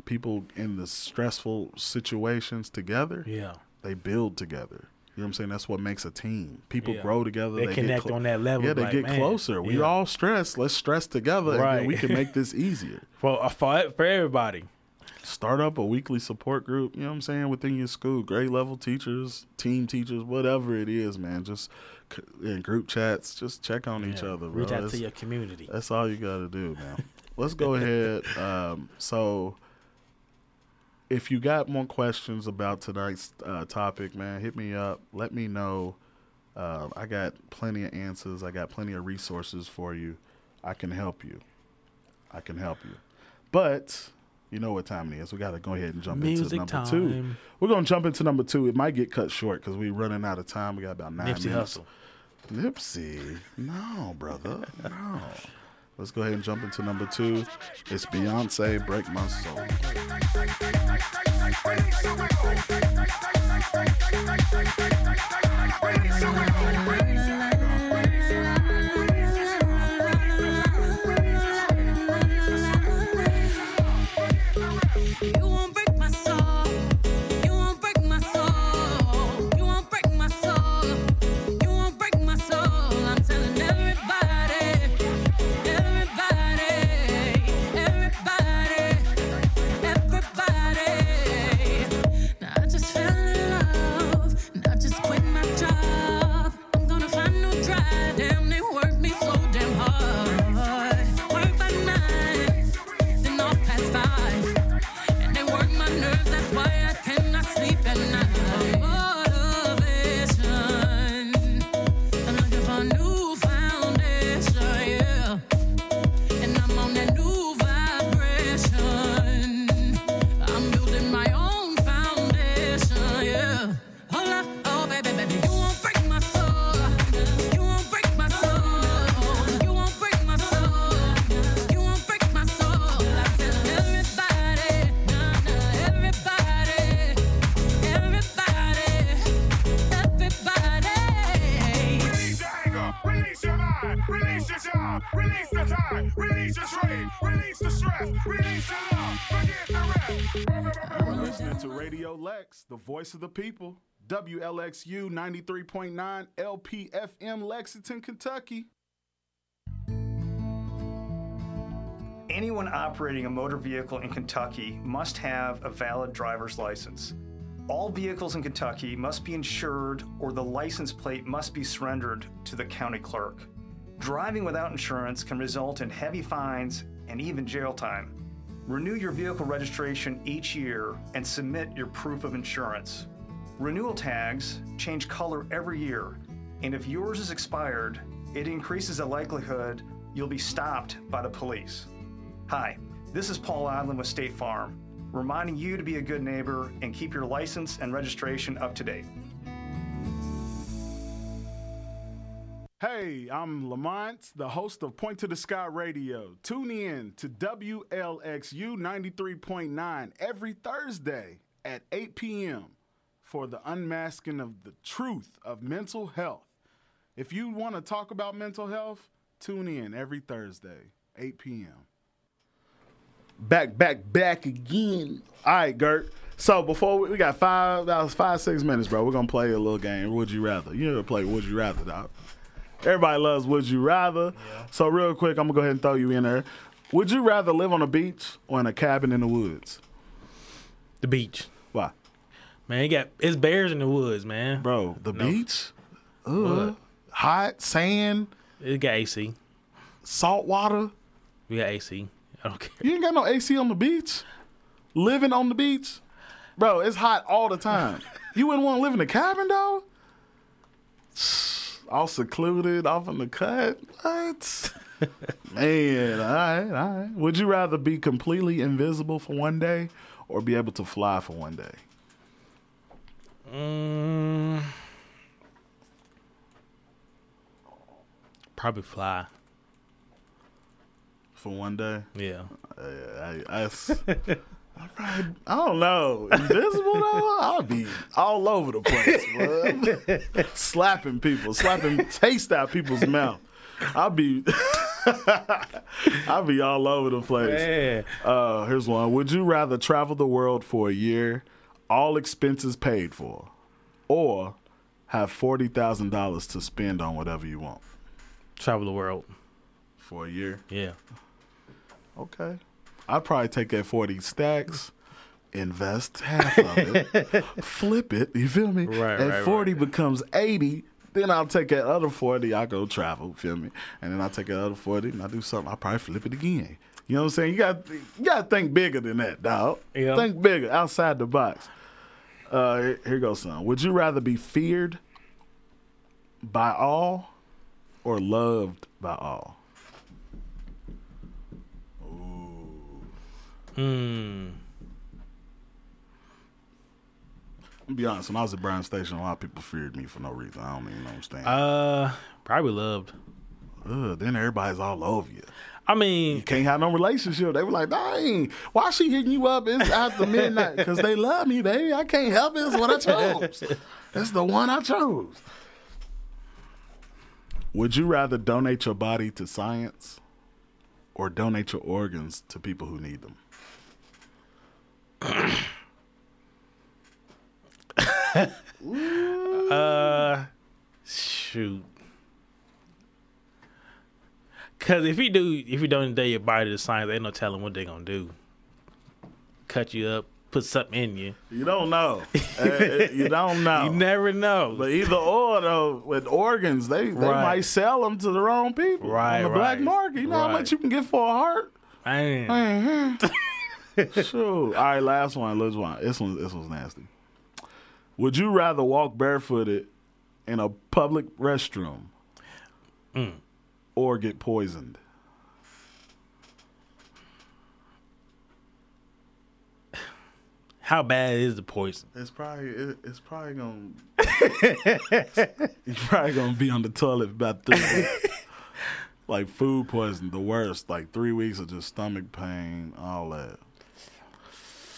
People in the stressful situations together, Yeah. they build together. You know what I'm saying? That's what makes a team. People Yeah. grow together. They get connect on that level, Yeah, they like, get man, closer. We yeah. all stress. Let's stress together, and Right. then we can make this easier. (laughs) For uh, for for everybody. Start up a weekly support group. You know what I'm saying? Within your school, grade level teachers, team teachers, whatever it is, man. Just in group chats, just check on each Yeah. other. Bro. Reach out That's- to your community. That's all you got to do, man. (laughs) Let's go ahead. Um, so, if you got more questions about tonight's uh, topic, man, hit me up. Let me know. Uh, I got plenty of answers. I got plenty of resources for you. I can help you. I can help you. But you know what time it is. We got to go ahead and jump into Music number two. We're going to jump into number two. It might get cut short because we're running out of time. We got about nine Nipsey minutes. Hussle. Nipsey. No, brother. No. Let's go ahead and jump into number two. It's Beyonce, Break My Soul. People. WLXU 93.9 LPFM, Lexington, Kentucky. Anyone operating a motor vehicle in Kentucky must have a valid driver's license. All vehicles in Kentucky must be insured or the license plate must be surrendered to the county clerk. Driving without insurance can result in heavy fines and even jail time. Renew your vehicle registration each year and submit your proof of insurance. Renewal tags change color every year, and if yours is expired, it increases the likelihood you'll be stopped by the police. Hi, this is Paul Odlin with State Farm, reminding you to be a good neighbor and keep your license and registration up to date. Hey, I'm Lamont, the host of Point to the Sky Radio. Tune in to WLXU 93.9 every Thursday at 8 p.m. for the unmasking of the truth of mental health. If you want to talk about mental health, tune in every Thursday, 8 p.m. Back, back, back again. All right, Gert. So before we, we got five, that was five, six minutes, bro. We're gonna play a little game. Would you rather? You never play Would You Rather, dog. Everybody loves Would You Rather. So real quick, I'm gonna go ahead and throw you in there. Would you rather live on a beach or in a cabin in the woods? The beach. Why? Man, you got it's bears in the woods, man. Bro, the No. beach? Ugh. What? Hot, sand, It got AC. salt water. We got AC. I don't care. You ain't got no AC on the beach. Living on the beach, bro. It's hot all the time. (laughs) you wouldn't want to live in a cabin, though. (sighs) All secluded, off in the cut. What? (laughs) Man, all right, all right. Would you rather be completely invisible for one day or be able to fly for one day? Mm, probably fly. For one day? Yeah. Uh, I, I, (laughs) I, I don't know. Invisible though, I'll be all over the place, bro. (laughs) slapping people, slapping taste out people's mouth. I'll be, (laughs) I'll be all over the place. Uh, here's one. Would you rather travel the world for a year, all expenses paid for, or have forty thousand dollars to spend on whatever you want Travel the world. for a year? Yeah. Okay. I'd probably take that 40 stacks, invest half of it, (laughs) flip it, you feel me? Right, and right, 40 becomes 80. Then I'll take that other 40, I go travel, feel me? And then I'll take that other 40 and I do something, I'll probably flip it again. You know what I'm saying? You got you got to think bigger than that, dog. Yeah. Think bigger, outside the box. Uh, here, goes son. Would you rather be feared by all or loved by all? Hmm. I'm be honest, when I was at Brown Station, a lot of people feared me for no reason. I don't even understand. Uh, probably loved. Ugh, then everybody's all over you. I mean, You can't have no relationship. They were like, dang, why she hitting you up? It's after midnight because they love me, baby. I can't help it. It's what I chose. (laughs) It's the one I chose. Would you rather donate your body to science or donate your organs to people who need them? (clears throat) uh, shoot. Cause if you do, if you don't donate your body to science, ain't no telling what they gonna do. Cut you up, put something in you. You don't know. (laughs) Uh, you don't know. You never know. But either or though, with organs, they, they Right. might sell them to the wrong people Right, on the black market. You know how much you can get for a heart? Man. (laughs) Sure. All right, last one. Last one. This one. This one's nasty. Would you rather walk barefooted in a public restroom Mm. Or get poisoned? (sighs) How bad is the poison? It's probably it, it's probably gonna (laughs) you're probably gonna be on the toilet about three weeks. (laughs) like food poisoning, the worst. Like three weeks of just stomach pain, all that.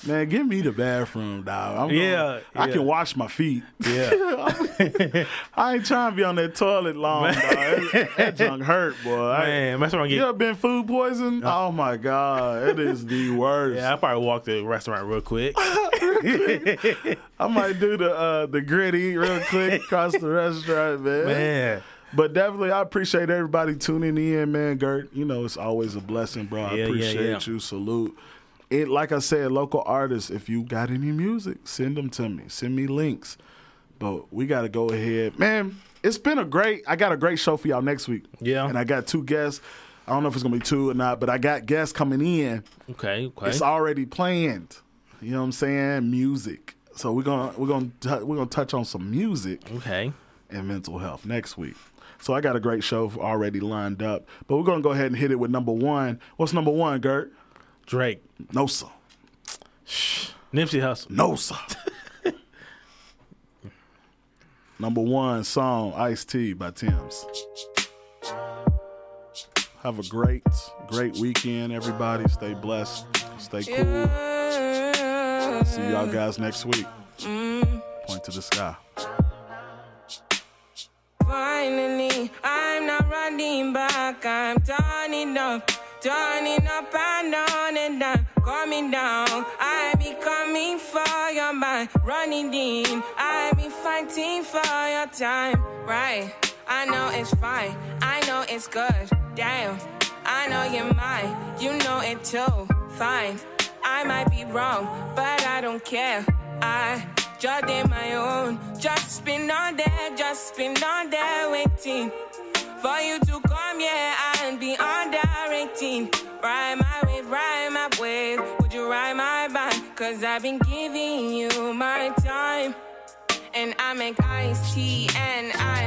Man, give me the bathroom, dog. I'm Yeah, gonna- I yeah. can wash my feet. Yeah. (laughs) I ain't trying to be on that toilet long, dog. That, that junk hurt, boy. I- Man, that's when I get- You ever been food poisoned? Oh my god, it is the (laughs) worst. Yeah, I probably walk to the restaurant (laughs) real quick. I might do the uh, the gritty real quick across the restaurant, man. Man. But definitely, I appreciate everybody tuning in, man. Gert, you know it's always a blessing, bro. I yeah, appreciate yeah. you. Salute. It like I said, local artists. If you got any music, send them to me. Send me links. But we got to go ahead, man. It's been a great. I got a great show for y'all next week. Yeah. and I got two guests. I don't know if it's gonna be two or not, but I got guests coming in. Okay, okay. It's already planned. You know what I'm saying? Music. So we're gonna we're gonna t- we're gonna touch on some music. Okay. And mental health next week. So I got a great show already lined up. But we're gonna go ahead and hit it with number one. What's number one, Gert? Drake. No sir. Nipsey Hussle. No sir. number one song, Ice T by Tems. Have a great, great weekend, everybody. Stay blessed. Stay cool. See y'all guys next week. Point to the sky. Finally, I'm not running back. I'm turning up, turning up and on and down, coming down. I be coming for your mind, running in. I be fighting for your time, right? I know it's fine, I know it's good. Damn, I know you're mine, you know it too. Fine, I might be wrong, but I don't care. I just in my own, just been on there, just been on there waiting for you to come, yeah, and be under 18. Ride my wave, ride my wave. Would you ride my bike? Cause I've been giving you my time. And I make iced tea and I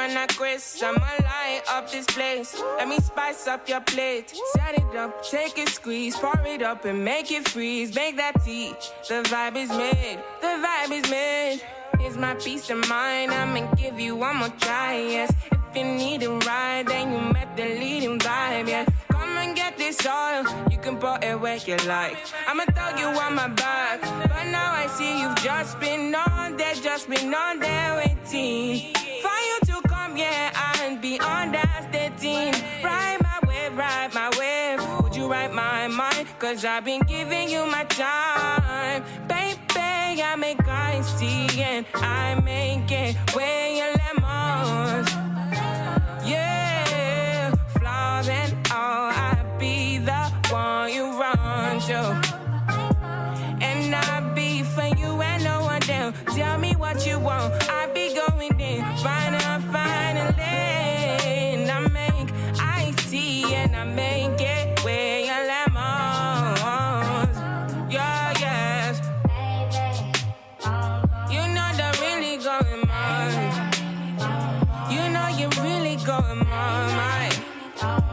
when I grace. I'ma light up this place. Let me spice up your plate. Set it up, take it, squeeze, pour it up and make it freeze. Make that tea. The vibe is made. The vibe is made. Here's my peace of mind. I'ma give you one more try. Yes, if you need a ride, then you met the leading vibe. Yeah, come and get this oil. You can put it where you like. I'ma throw you on my back, but now I see you've just been on there, just been on there waiting Yeah, and be on that 13. Ride my wave, ride my wave. Would you ride my mind? Cause I've been giving you my time, baby. I make iced tea and I make it where your lemons. Yeah, flaws and all, I be the one you run to. And I be for you and no one else. Tell me what you want. I be going in, final, You know you really going mine, mine.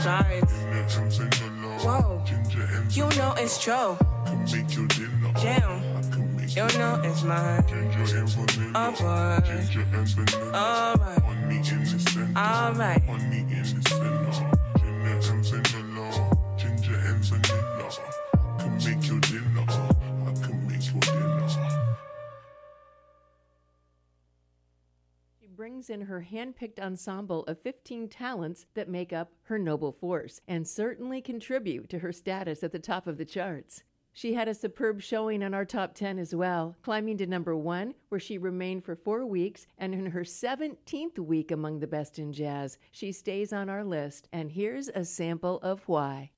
Vanilla. Whoa. You know it's true. make You know it's mine. Oh boy. Alright. Alright. brings in her hand-picked ensemble of 15 talents that make up her noble force and certainly contribute to her status at the top of the charts. She had a superb showing on our top 10 as well, climbing to number one, where she remained for four weeks, and in her 17th week among the best in jazz, she stays on our list. And here's a sample of why.